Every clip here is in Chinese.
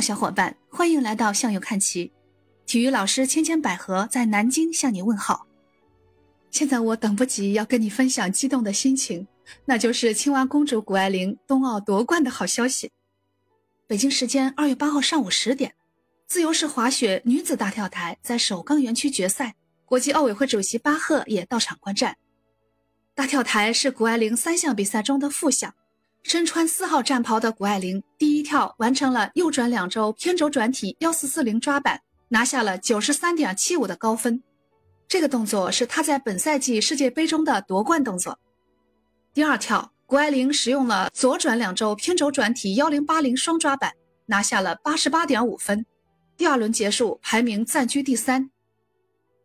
小伙伴，欢迎来到向右看齐。体育老师千千百合在南京向你问好。现在我等不及要跟你分享激动的心情，那就是青蛙公主谷爱凌冬奥夺冠的好消息。北京时间二月八号上午十点，自由式滑雪女子大跳台在首钢园区决赛，国际奥委会主席巴赫也到场观战。大跳台是谷爱凌三项比赛中的副项。身穿四号战袍的谷爱凌第一跳完成了右转两周偏轴转体幺四四零抓板，拿下了九十三点七五的高分。这个动作是她在本赛季世界杯中的夺冠动作。第二跳，谷爱凌使用了左转两周偏轴转体幺零八零双抓板，拿下了八十八点五分。第二轮结束，排名暂居第三。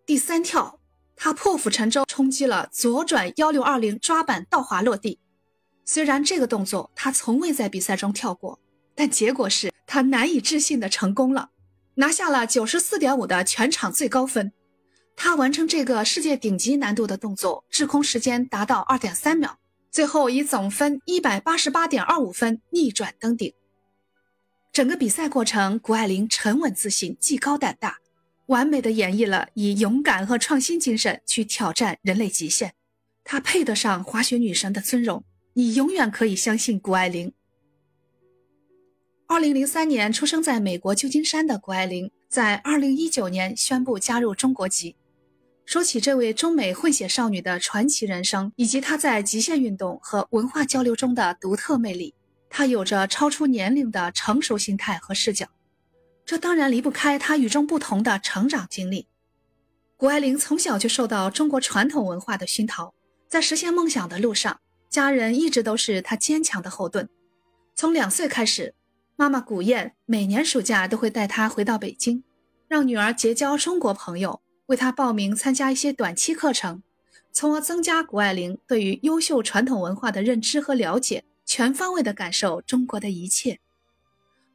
第三跳，她破釜沉舟冲击了左转幺六二零抓板倒滑落地。虽然这个动作他从未在比赛中跳过，但结果是他难以置信的成功了，拿下了九十四点五的全场最高分。他完成这个世界顶级难度的动作，滞空时间达到二点三秒，最后以总分一百八十八点二五分逆转登顶。整个比赛过程，谷爱凌沉稳自信，技高胆大，完美的演绎了以勇敢和创新精神去挑战人类极限。她配得上滑雪女神的尊荣。你永远可以相信谷爱凌。二零零三年出生在美国旧金山的谷爱凌，在二零一九年宣布加入中国籍。说起这位中美混血少女的传奇人生，以及她在极限运动和文化交流中的独特魅力，她有着超出年龄的成熟心态和视角。这当然离不开她与众不同的成长经历。谷爱凌从小就受到中国传统文化的熏陶，在实现梦想的路上。家人一直都是他坚强的后盾。从两岁开始，妈妈古燕每年暑假都会带他回到北京，让女儿结交中国朋友，为他报名参加一些短期课程，从而增加谷爱凌对于优秀传统文化的认知和了解，全方位的感受中国的一切。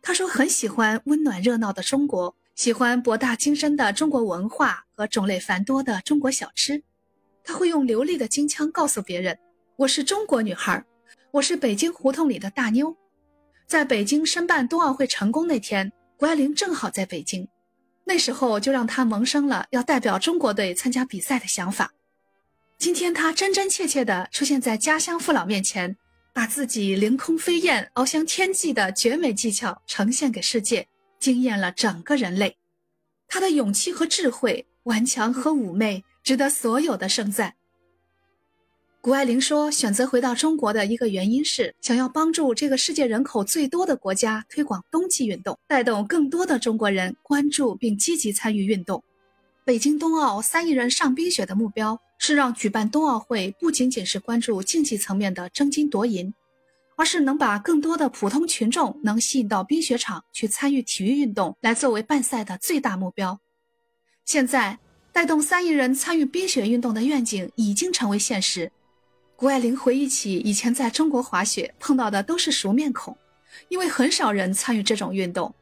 他说很喜欢温暖热闹的中国，喜欢博大精深的中国文化和种类繁多的中国小吃。他会用流利的京腔告诉别人。我是中国女孩，我是北京胡同里的大妞。在北京申办冬奥会成功那天，谷爱凌正好在北京，那时候就让她萌生了要代表中国队参加比赛的想法。今天她真真切切地出现在家乡父老面前，把自己凌空飞燕、翱翔天际的绝美技巧呈现给世界，惊艳了整个人类。她的勇气和智慧，顽强和妩媚，值得所有的盛赞。谷爱凌说：“选择回到中国的一个原因是想要帮助这个世界人口最多的国家推广冬季运动，带动更多的中国人关注并积极参与运动。北京冬奥三亿人上冰雪的目标是让举办冬奥会不仅仅是关注竞技层面的争金夺银，而是能把更多的普通群众能吸引到冰雪场去参与体育运动，来作为办赛的最大目标。现在，带动三亿人参与冰雪运动的愿景已经成为现实。”谷爱凌回忆起以前在中国滑雪碰到的都是熟面孔，因为很少人参与这种运动，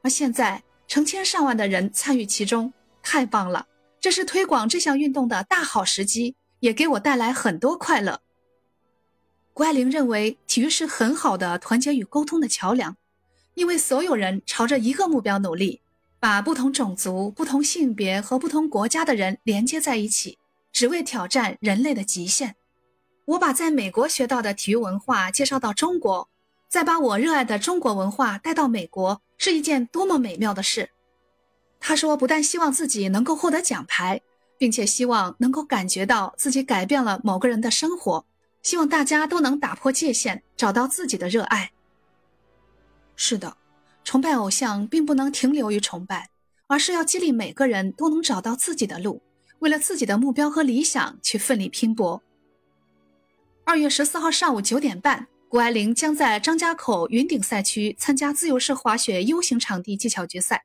而现在成千上万的人参与其中，太棒了！这是推广这项运动的大好时机，也给我带来很多快乐。谷爱凌认为，体育是很好的团结与沟通的桥梁，因为所有人朝着一个目标努力，把不同种族、不同性别和不同国家的人连接在一起，只为挑战人类的极限。我把在美国学到的体育文化介绍到中国，再把我热爱的中国文化带到美国，是一件多么美妙的事。他说，不但希望自己能够获得奖牌，并且希望能够感觉到自己改变了某个人的生活，希望大家都能打破界限，找到自己的热爱。是的，崇拜偶像并不能停留于崇拜，而是要激励每个人都能找到自己的路，为了自己的目标和理想去奋力拼搏。二月十四号上午九点半，谷爱凌将在张家口云顶赛区参加自由式滑雪 U 型场地技巧决赛。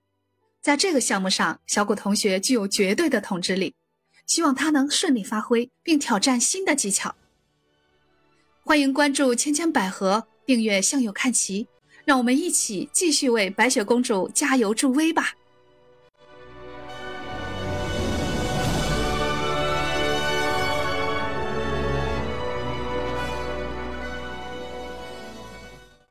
在这个项目上，小谷同学具有绝对的统治力，希望他能顺利发挥，并挑战新的技巧。欢迎关注千千百合，订阅向右看齐，让我们一起继续为白雪公主加油助威吧。